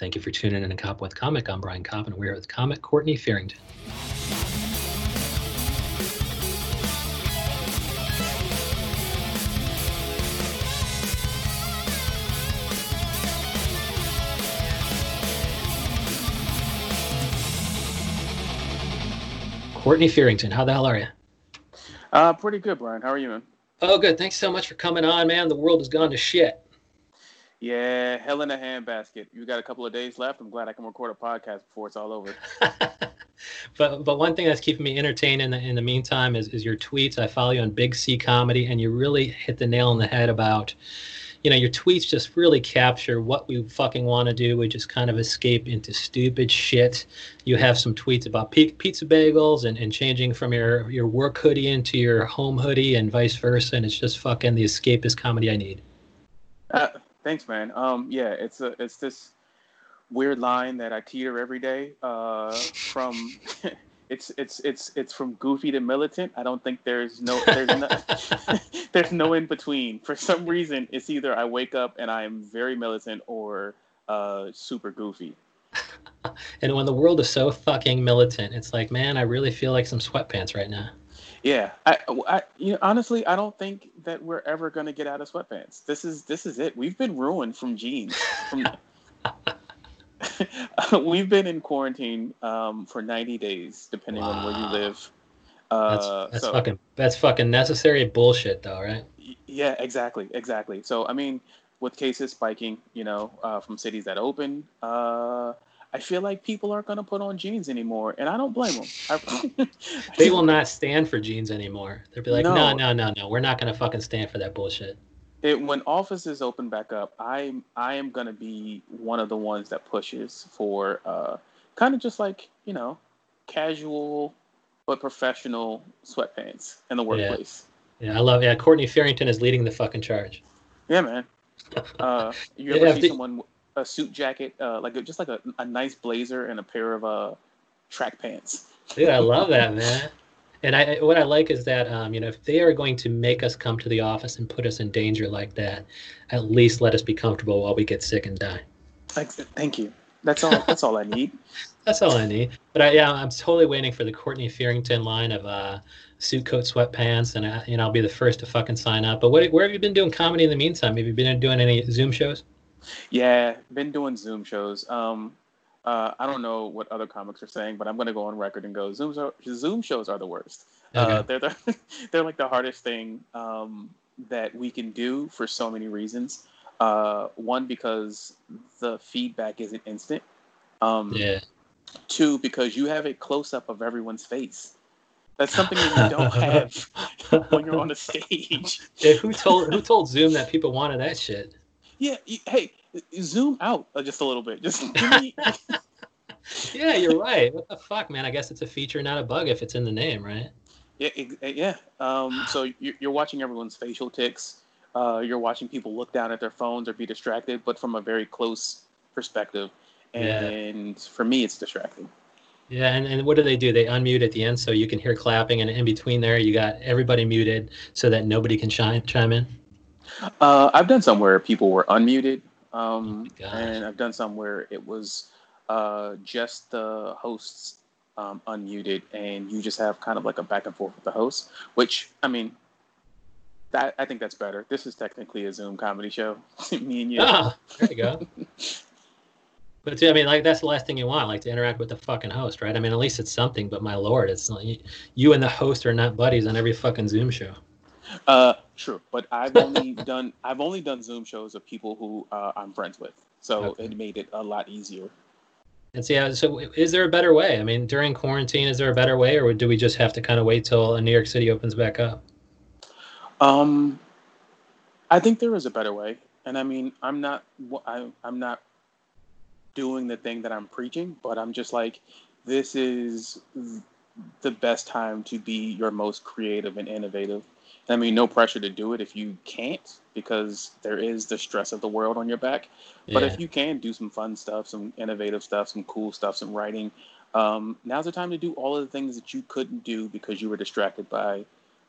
Thank you for tuning in to Cop with Comic. I'm Brian Kopp, and we're with comic Courtney Farrington. Courtney Farrington, how the hell are you? Uh, pretty good, Brian. How are you, man? Oh, good. Thanks so much for coming on, man. The world has gone to shit. Yeah, hell in a handbasket. You got a couple of days left. I'm glad I can record a podcast before it's all over. but but one thing that's keeping me entertained in the in the meantime is, is your tweets. I follow you on Big C Comedy, and you really hit the nail on the head about you know, your tweets just really capture what we fucking want to do. We just kind of escape into stupid shit. You have some tweets about pizza bagels and, and changing from your, your work hoodie into your home hoodie and vice versa. And it's just fucking the escapist comedy I need. Uh, thanks, man. Um, yeah, it's a, it's this weird line that I teeter every day uh, from it's it's it's it's from goofy to militant. I don't think there's no there's no there's no in between. For some reason, it's either I wake up and I'm very militant or uh, super goofy. and when the world is so fucking militant, it's like, man, I really feel like some sweatpants right now. Yeah, I, I, you know, honestly, I don't think that we're ever gonna get out of sweatpants. This is this is it. We've been ruined from jeans. From We've been in quarantine um, for 90 days, depending wow. on where you live. Uh, that's, that's so, fucking that's fucking necessary bullshit, though, right? Yeah, exactly, exactly. So, I mean, with cases spiking, you know, uh, from cities that open, uh, I feel like people aren't going to put on jeans anymore, and I don't blame them. they will not stand for jeans anymore. They'll be like, no, no, no, no, we're not going to fucking stand for that bullshit it, when offices open back up, I I am gonna be one of the ones that pushes for uh, kind of just like you know, casual but professional sweatpants in the workplace. Yeah, yeah I love. Yeah, Courtney Farrington is leading the fucking charge. Yeah, man. Uh, you ever yeah, see someone a suit jacket, uh, like a, just like a, a nice blazer and a pair of uh, track pants? Dude, I love that, man. And I, what I like is that, um, you know, if they are going to make us come to the office and put us in danger like that, at least let us be comfortable while we get sick and die. Thank you. That's all. That's all I need. that's all I need. But I, yeah, I'm totally waiting for the Courtney Farrington line of uh, suit coat sweatpants, and I, you know, I'll be the first to fucking sign up. But what, where have you been doing comedy in the meantime? Have you been doing any Zoom shows? Yeah, been doing Zoom shows. Um, uh, I don't know what other comics are saying, but I'm going to go on record and go Zoom, Zoom shows are the worst. Uh, okay. Uh, they're the, they're like the hardest thing um, that we can do for so many reasons. Uh, one because the feedback isn't instant. Um, yeah. Two because you have a close up of everyone's face. That's something that you don't have when you're on a stage. Yeah, who told who told Zoom that people wanted that shit? Yeah, hey, zoom out just a little bit. Just yeah, you're right. What the fuck, man? I guess it's a feature, not a bug, if it's in the name, right? Yeah, yeah. Um, so you're watching everyone's facial ticks. Uh, you're watching people look down at their phones or be distracted, but from a very close perspective. And yeah. for me, it's distracting. Yeah, and, and what do they do? They unmute at the end so you can hear clapping, and in between there, you got everybody muted so that nobody can chime chime in. Uh, I've done some where people were unmuted, um, oh and I've done some where it was uh, just the hosts um, unmuted, and you just have kind of like a back and forth with the host. Which I mean, that I think that's better. This is technically a Zoom comedy show. Me and you. Ah, there you go. but I mean, like that's the last thing you want, like to interact with the fucking host, right? I mean, at least it's something. But my lord, it's like you and the host are not buddies on every fucking Zoom show. Uh, true, but I've only done I've only done Zoom shows of people who uh, I'm friends with, so okay. it made it a lot easier. And so, yeah, so is there a better way? I mean, during quarantine, is there a better way, or do we just have to kind of wait till New York City opens back up? Um, I think there is a better way, and I mean, I'm not I, I'm not doing the thing that I'm preaching, but I'm just like, this is the best time to be your most creative and innovative I mean, no pressure to do it if you can't, because there is the stress of the world on your back. But yeah. if you can do some fun stuff, some innovative stuff, some cool stuff, some writing, um, now's the time to do all of the things that you couldn't do because you were distracted by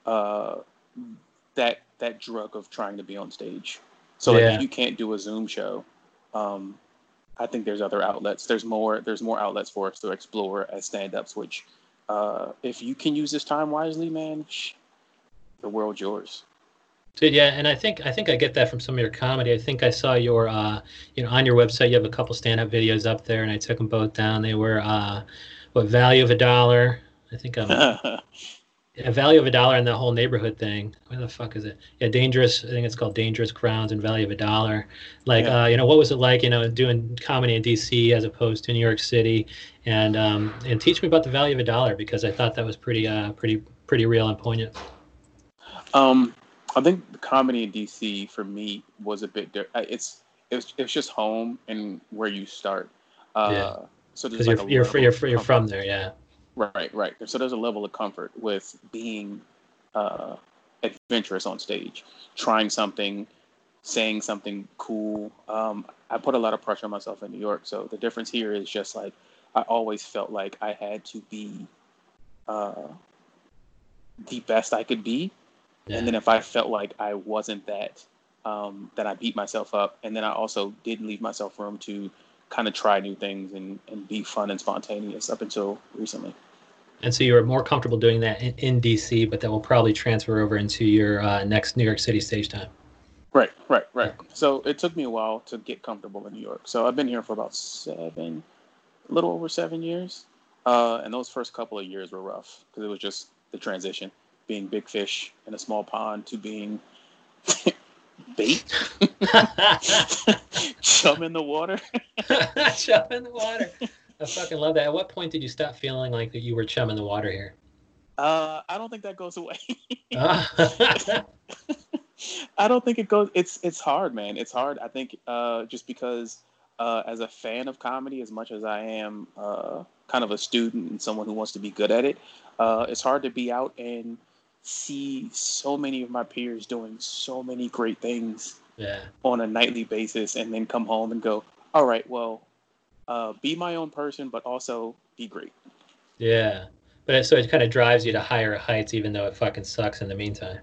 uh, that that drug of trying to be on stage. So yeah. like, if you can't do a Zoom show, um, I think there's other outlets. There's more. There's more outlets for us to explore as stand-ups. Which, uh, if you can use this time wisely, man, the world yours. Dude, yeah, and I think I think I get that from some of your comedy. I think I saw your, uh, you know, on your website you have a couple stand-up videos up there, and I took them both down. They were, uh, what value of a dollar? I think I'm a value of a dollar and the whole neighborhood thing. Where the fuck is it? Yeah, dangerous. I think it's called dangerous crowns and value of a dollar. Like, yeah. uh, you know, what was it like? You know, doing comedy in D.C. as opposed to New York City, and um, and teach me about the value of a dollar because I thought that was pretty, uh, pretty, pretty real and poignant. Um, I think the comedy in DC for me was a bit different. It's it's it's just home and where you start. Uh, yeah. So because like you're you're, you're, you're from there, yeah. Right, right. So there's a level of comfort with being uh, adventurous on stage, trying something, saying something cool. Um, I put a lot of pressure on myself in New York, so the difference here is just like I always felt like I had to be uh, the best I could be yeah. And then if I felt like I wasn't that, um, then I beat myself up. And then I also didn't leave myself room to kind of try new things and, and be fun and spontaneous up until recently. And so you were more comfortable doing that in, in DC, but that will probably transfer over into your uh, next New York City stage time. Right, right, right. So it took me a while to get comfortable in New York. So I've been here for about seven, a little over seven years. Uh, and those first couple of years were rough because it was just the transition being big fish in a small pond to being bait, chum in the water. chum in the water. I fucking love that. At what point did you stop feeling like that you were chum in the water here? Uh, I don't think that goes away. I don't think it goes. It's it's hard, man. It's hard. I think uh, just because uh, as a fan of comedy, as much as I am uh, kind of a student and someone who wants to be good at it, uh, it's hard to be out and see so many of my peers doing so many great things yeah. on a nightly basis and then come home and go, all right, well, uh, be my own person, but also be great. Yeah. But so it kind of drives you to higher heights, even though it fucking sucks in the meantime.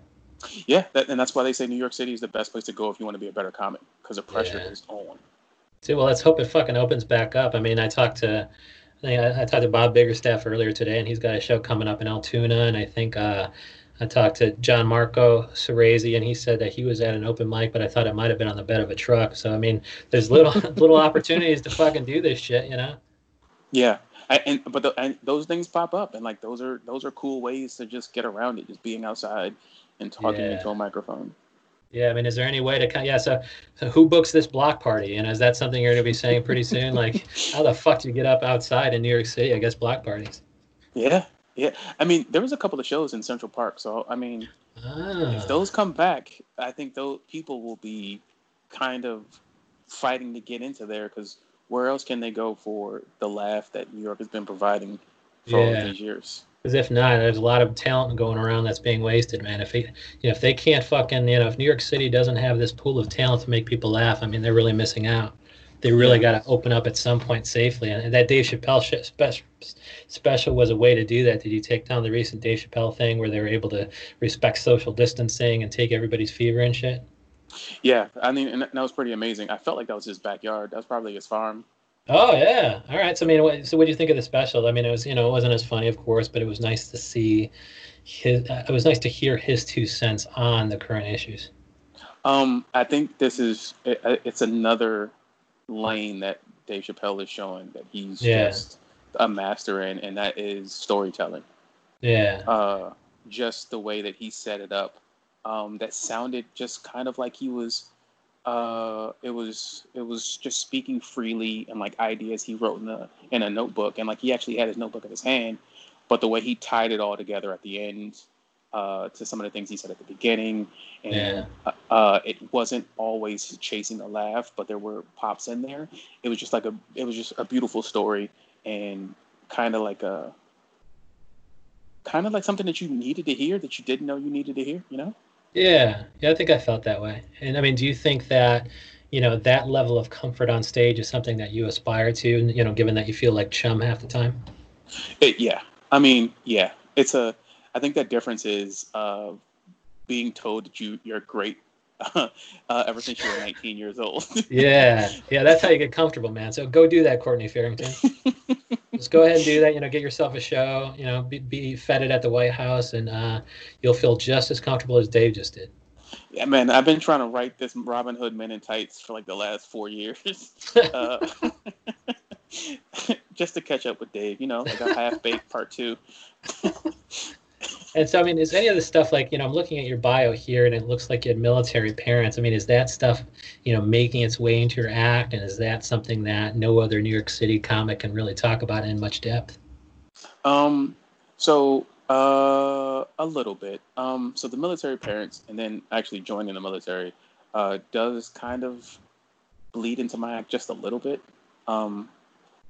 Yeah. That, and that's why they say New York City is the best place to go if you want to be a better comic because the pressure yeah. is on. See, well, let's hope it fucking opens back up. I mean, I talked to, I, I talked to Bob Biggerstaff earlier today, and he's got a show coming up in Altoona, and I think uh, I talked to John Marco Cerezi, and he said that he was at an open mic, but I thought it might have been on the bed of a truck. So I mean, there's little little opportunities to fucking do this shit, you know? Yeah, I, and but the, and those things pop up, and like those are those are cool ways to just get around it, just being outside and talking yeah. into a microphone. Yeah, I mean, is there any way to? Kind? Yeah, so, so who books this block party? And is that something you're going to be saying pretty soon? like, how the fuck do you get up outside in New York City? I guess block parties. Yeah, yeah, I mean, there was a couple of shows in Central Park, so I mean, ah. if those come back, I think those people will be kind of fighting to get into there because where else can they go for the laugh that New York has been providing for yeah. all these years? Because if not, there's a lot of talent going around that's being wasted, man. If he, you know, if they can't fucking, you know, if New York City doesn't have this pool of talent to make people laugh, I mean, they're really missing out they really got to open up at some point safely. And, that Dave Chappelle special, special was a way to do that. Did you take down the recent Dave Chappelle thing where they were able to respect social distancing and take everybody's fever and shit? Yeah, I mean, and that was pretty amazing. I felt like that was his backyard. That was probably his farm. Oh yeah, all right. So I mean, what, so what do you think of the special? I mean, it was you know it wasn't as funny, of course, but it was nice to see his. Uh, it was nice to hear his two cents on the current issues. Um, I think this is it, it's another lane that Dave Chappelle is showing that he's yeah. just a master in, and that is storytelling. Yeah. Uh, just the way that he set it up, um, that sounded just kind of like he was. Uh, it was it was just speaking freely and like ideas he wrote in a in a notebook, and like he actually had his notebook in his hand, but the way he tied it all together at the end uh, to some of the things he said at the beginning, and yeah. Uh, uh, it wasn't always chasing a laugh, but there were pops in there. It was just like a, it was just a beautiful story, and kind of like a, kind of like something that you needed to hear that you didn't know you needed to hear. You know? Yeah, yeah, I think I felt that way. And I mean, do you think that? You know that level of comfort on stage is something that you aspire to. You know, given that you feel like chum half the time. It, yeah, I mean, yeah, it's a I think that difference is uh, being told that you you're great uh, ever since you were 19 years old. yeah, yeah, that's how you get comfortable, man. So go do that, Courtney Farrington. Just go ahead and do that. You know, get yourself a show. You know, be, be feted at the White House, and uh, you'll feel just as comfortable as Dave just did. Yeah, man, I've been trying to write this Robin Hood Men in Tights for like the last four years. uh, just to catch up with Dave, you know, like a half baked part two. And so, I mean, is any of the stuff like, you know, I'm looking at your bio here and it looks like you had military parents. I mean, is that stuff, you know, making its way into your act? And is that something that no other New York City comic can really talk about in much depth? Um, so, uh, a little bit. Um, so the military parents and then actually joining the military, uh, does kind of bleed into my act just a little bit. Um,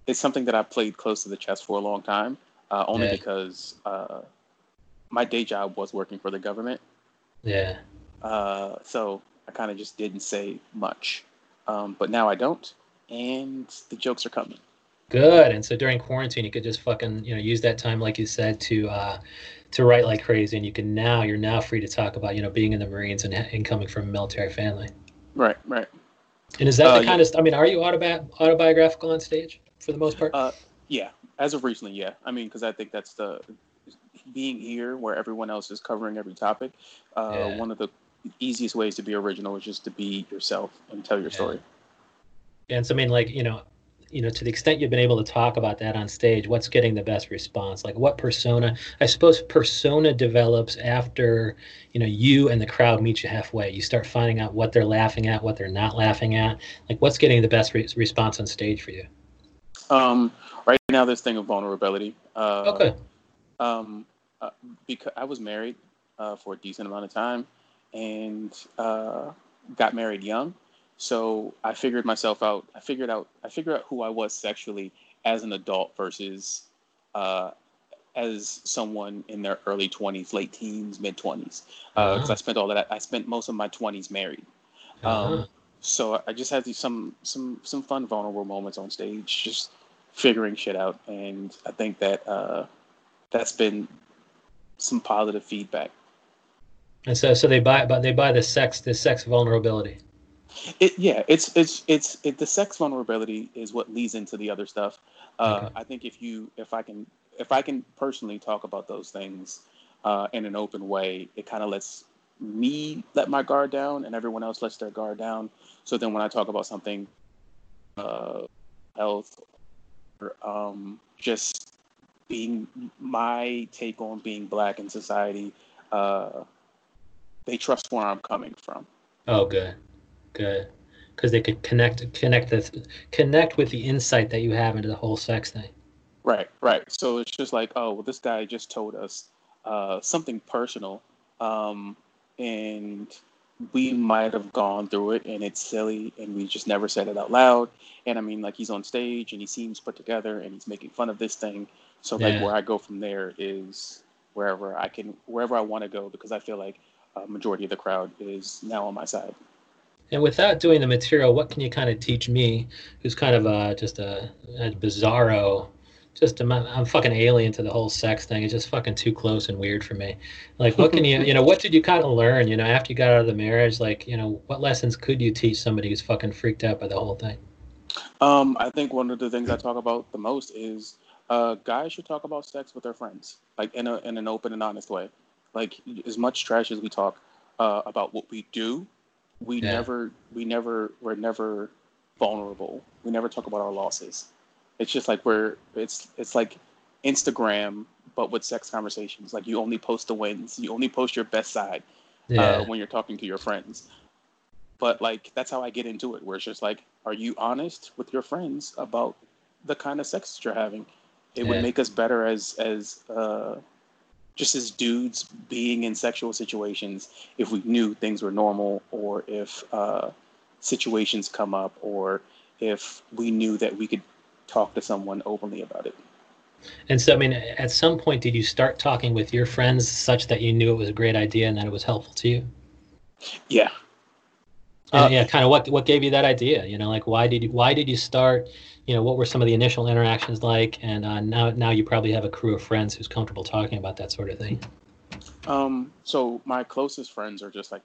it's something that I played close to the chest for a long time, uh, only yeah. because uh, my day job was working for the government. Yeah. Uh, so I kind of just didn't say much, um, but now I don't, and the jokes are coming. Good. And so during quarantine, you could just fucking you know use that time, like you said, to uh, to write like crazy, and you can now you're now free to talk about you know being in the Marines and, and coming from a military family. Right. Right. And is that uh, the kind yeah. of? I mean, are you autobi- autobiographical on stage for the most part? Uh, yeah, as of recently, yeah. I mean, because I think that's the being here where everyone else is covering every topic. Uh, yeah. One of the easiest ways to be original is just to be yourself and tell your yeah. story. And so, I mean, like you know, you know, to the extent you've been able to talk about that on stage, what's getting the best response? Like, what persona? I suppose persona develops after you know you and the crowd meet you halfway. You start finding out what they're laughing at, what they're not laughing at. Like, what's getting the best re- response on stage for you? Um, right now, this thing of vulnerability. Uh, okay. Um, uh, because I was married uh, for a decent amount of time and uh, got married young. So I figured myself out. I figured out. I figured out who I was sexually as an adult versus uh, as someone in their early twenties, late teens, mid twenties. Because uh, uh-huh. I spent all that. I spent most of my twenties married. Uh-huh. Um, so I just had these some some some fun vulnerable moments on stage, just figuring shit out, and I think that uh, that's been some positive feedback. And so, so they buy, but they buy the sex, the sex vulnerability. It, yeah, it's it's it's it, the sex vulnerability is what leads into the other stuff. Uh, okay. I think if you if I can if I can personally talk about those things uh, in an open way, it kind of lets me let my guard down, and everyone else lets their guard down. So then when I talk about something, uh, health, or um, just being my take on being black in society, uh, they trust where I'm coming from. Oh, good good because they could connect connect the connect with the insight that you have into the whole sex thing. Right, right. So it's just like, oh, well, this guy just told us uh, something personal, um, and we might have gone through it, and it's silly, and we just never said it out loud. And I mean, like he's on stage and he seems put together, and he's making fun of this thing. So like, yeah. where I go from there is wherever I can, wherever I want to go, because I feel like a majority of the crowd is now on my side. And without doing the material, what can you kind of teach me, who's kind of uh, just a, a bizarro, just a, I'm fucking alien to the whole sex thing. It's just fucking too close and weird for me. Like, what can you, you know, what did you kind of learn, you know, after you got out of the marriage? Like, you know, what lessons could you teach somebody who's fucking freaked out by the whole thing? Um, I think one of the things I talk about the most is uh, guys should talk about sex with their friends, like in a in an open and honest way. Like as much trash as we talk uh, about what we do we yeah. never we never we're never vulnerable. We never talk about our losses. It's just like we're it's it's like Instagram but with sex conversations. Like you only post the wins. You only post your best side uh, yeah. uh, when you're talking to your friends. But like that's how I get into it. Where it's just like, are you honest with your friends about the kind of sex that you're having? It yeah. would make us better as as uh, just as dudes being in sexual situations if we knew things were normal or if uh, situations come up or if we knew that we could talk to someone openly about it. And so, I mean, at some point, did you start talking with your friends such that you knew it was a great idea and that it was helpful to you? Yeah. Uh, yeah, kind of what what gave you that idea? You know, like why did you why did you start you know, what were some of the initial interactions like? And uh, now, now you probably have a crew of friends who's comfortable talking about that sort of thing. Um, so my closest friends are just like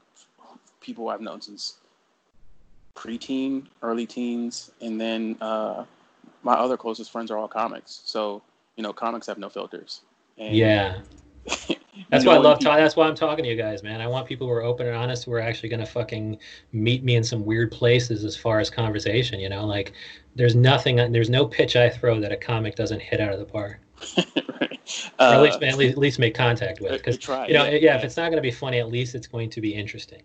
people I've known since preteen, early teens, and then uh, my other closest friends are all comics. So you know, comics have no filters. And, yeah. That's why I love talking. That's why I'm talking to you guys, man. I want people who are open and honest, who are actually going to fucking meet me in some weird places as far as conversation. You know, like there's nothing, there's no pitch I throw that a comic doesn't hit out of the park. right. uh, at least, at least, at least make contact with. Because you know, yeah, yeah, if it's not going to be funny, at least it's going to be interesting.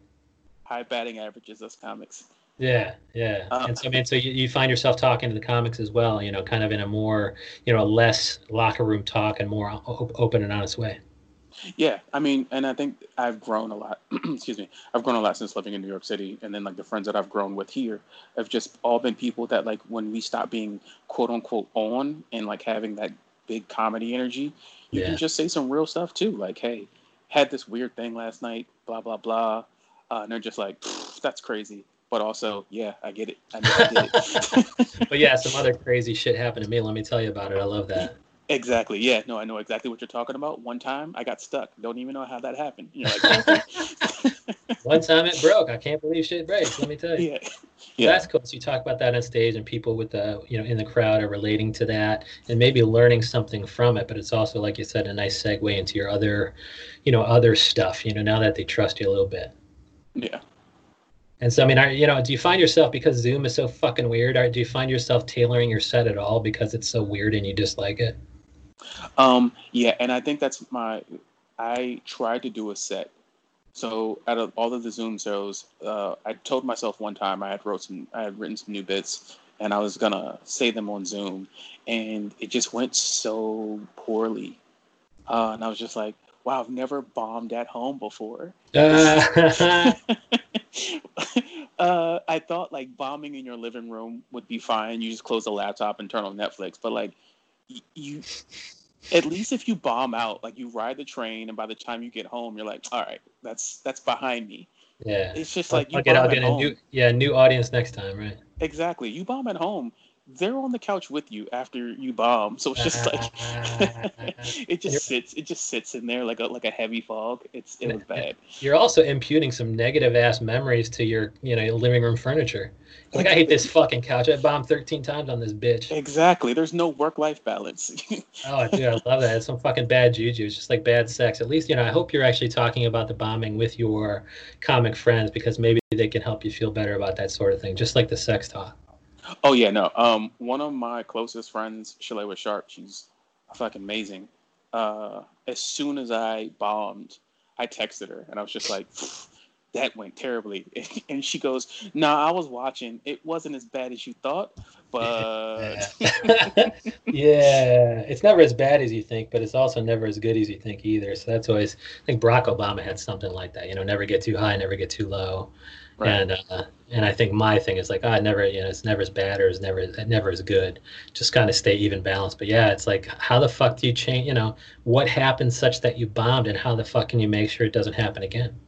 High batting averages, those comics. Yeah, yeah. Uh, and so I mean, so you, you find yourself talking to the comics as well. You know, kind of in a more, you know, a less locker room talk and more open and honest way. Yeah, I mean, and I think I've grown a lot. excuse me, I've grown a lot since living in New York City, and then like the friends that I've grown with here have just all been people that like when we stop being quote unquote on and like having that big comedy energy, you yeah. can just say some real stuff too. Like, hey, had this weird thing last night, blah blah blah, uh, and they're just like, that's crazy. But also, yeah, I get it. I, I get it. but yeah, some other crazy shit happened to me. Let me tell you about it. I love that. Exactly. Yeah. No, I know exactly what you're talking about. One time I got stuck. Don't even know how that happened. You're like, One time it broke. I can't believe shit breaks. Let me tell you. Yeah. Yeah. That's cool. So you talk about that on stage, and people with the you know in the crowd are relating to that, and maybe learning something from it. But it's also, like you said, a nice segue into your other, you know, other stuff. You know, now that they trust you a little bit. Yeah. And so, I mean, are, you know, do you find yourself because Zoom is so fucking weird? Or do you find yourself tailoring your set at all because it's so weird and you dislike it? Um, yeah, and I think that's my. I tried to do a set. So out of all of the Zoom shows, uh, I told myself one time I had wrote some, I had written some new bits, and I was gonna say them on Zoom, and it just went so poorly, uh, and I was just like, "Wow, I've never bombed at home before." Uh. uh, I thought like bombing in your living room would be fine. You just close the laptop and turn on Netflix, but like you at least if you bomb out, like you ride the train, and by the time you get home, you're like, all right, that's that's behind me. Yeah, it's just like you. I'll get, I'll get a new, yeah, new audience next time, right? Exactly. You bomb at home, they're on the couch with you after you bomb, so it's just like it just sits, it just sits in there like a like a heavy fog. It's it was bad. You're also imputing some negative ass memories to your you know living room furniture. Like I hate this fucking couch. I bombed 13 times on this bitch. Exactly. There's no work-life balance. oh, dude, I love that. It's some fucking bad juju. It's just like bad sex. At least, you know, I hope you're actually talking about the bombing with your comic friends because maybe they can help you feel better about that sort of thing. Just like the sex talk. Oh yeah, no. Um, one of my closest friends, Shalewa Sharp, she's fucking amazing. Uh, as soon as I bombed, I texted her and I was just like, that went terribly. And she goes, "Nah, I was watching. It wasn't as bad as you thought, but yeah, it's never as bad as you think, but it's also never as good as you think either. So that's always. I think Barack Obama had something like that. You know, never get too high, never get too low. Right. And uh, and I think my thing is like, oh, I never, you know, it's never as bad or it's never, it never as good. Just kind of stay even balanced. But yeah, it's like, how the fuck do you change? You know, what happened such that you bombed, and how the fuck can you make sure it doesn't happen again?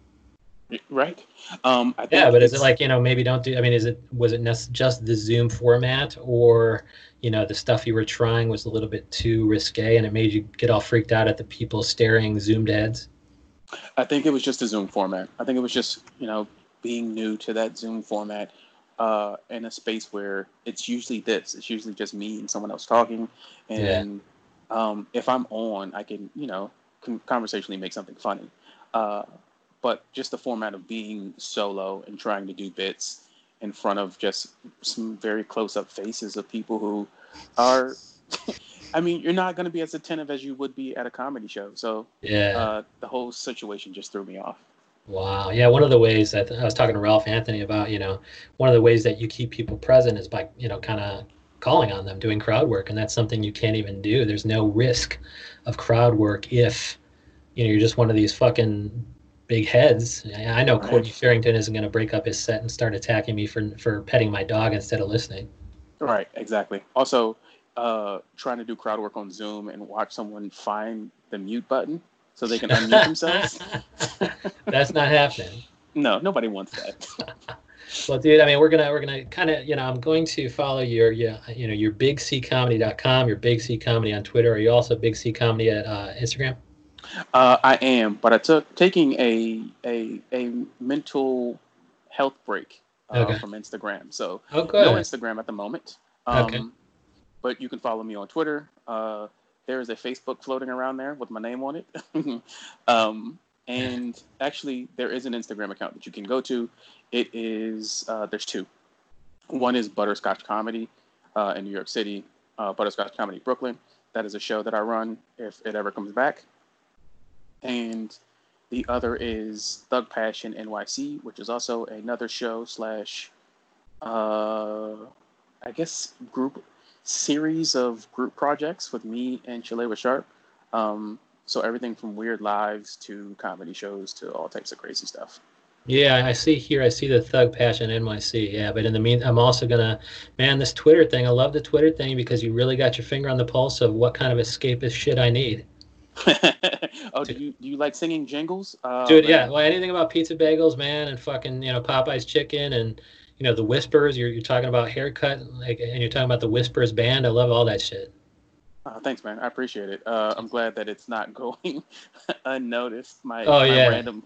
Right. Um, yeah, but is it like you know maybe don't do? I mean, is it was it just the Zoom format, or you know the stuff you were trying was a little bit too risque, and it made you get all freaked out at the people staring zoomed heads? I think it was just the Zoom format. I think it was just you know being new to that Zoom format uh, in a space where it's usually this. It's usually just me and someone else talking, and yeah. um, if I'm on, I can you know conversationally make something funny. Uh, but just the format of being solo and trying to do bits in front of just some very close up faces of people who are I mean, you're not going to be as attentive as you would be at a comedy show. So, yeah, uh, the whole situation just threw me off. Wow. Yeah. One of the ways that I was talking to Ralph Anthony about, you know, one of the ways that you keep people present is by, you know, kind of calling on them, doing crowd work. And that's something you can't even do. There's no risk of crowd work if, you know, you're just one of these fucking big heads. I know right. Courtney Farrington isn't going to break up his set and start attacking me for for petting my dog instead of listening. Right, exactly. Also, uh, trying to do crowd work on Zoom and watch someone find the mute button so they can unmute themselves. That's not happening. No, nobody wants that. well, dude, I mean, we're gonna we're gonna kind of you know I'm going to follow your yeah you know your bigccomedy.com, your big C comedy on Twitter. Are you also big C comedy at uh, Instagram? Uh, I am, but I took taking a a a mental Health Break uh, Okay. from Instagram. So Oh, good. no Instagram at the moment. Um, Okay. But you can follow me on Twitter. Uh, there is a Facebook floating around there with my name on it. um, and actually, there is an Instagram account that you can go to. It is, uh, there's two. One is Butterscotch Comedy uh, in New York City, uh, Butterscotch Comedy Brooklyn. That is a show that I run if it ever comes back. And the other is Thug Passion NYC, which is also another show slash, uh, I guess, group series of group projects with me and Shalewa Sharp. Um, so everything from weird lives to comedy shows to all types of crazy stuff. Yeah, I see here. I see the Thug Passion NYC. Yeah, but in the mean, I'm also gonna, man, this Twitter thing. I love the Twitter thing because you really got your finger on the pulse of what kind of escapist shit I need. oh, do you do you like singing jingles? Uh, Dude, man. yeah. Well, anything about pizza bagels, man, and fucking, you know, Popeye's chicken, and you know, the Whispers. You're you're talking about haircut, like, and you're talking about the Whispers band. I love all that shit. Uh, thanks, man. I appreciate it. Uh, I'm glad that it's not going unnoticed. My, Oh, my yeah. random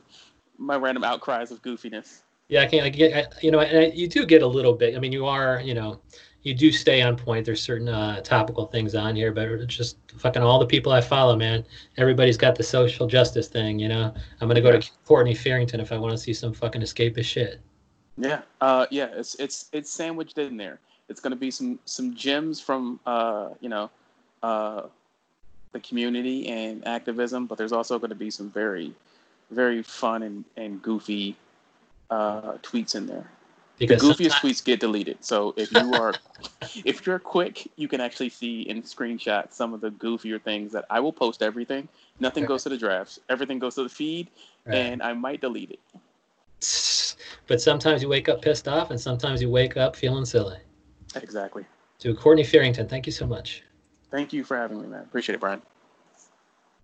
my random outcries of goofiness. Yeah, I can't. I get, I, you know, and I, you do get a little bit. I mean, you are, you know, you do stay on point. There's certain uh, topical things on here, but it's just fucking all the people I follow, man. Everybody's got the social justice thing. You know, I'm gonna go to Courtney Farrington if I want to see some fucking escapist shit. Yeah, uh, yeah. It's it's it's sandwiched in there. It's going to be some some gems from uh, you know uh, the community and activism, but there's also going to be some very very fun and and goofy uh, tweets in there. The Because goofiest sometimes- tweets get deleted. So if you are if you're quick, you can actually see in screenshot some of the goofier things that I will post everything. Nothing Okay. goes to the drafts. Everything goes to the feed, Right. and I might delete it. But sometimes you wake up pissed off, and sometimes you wake up feeling silly. Exactly. To Courtney Farrington, thank you so much. Thank you for having me, man. Appreciate it, Brian.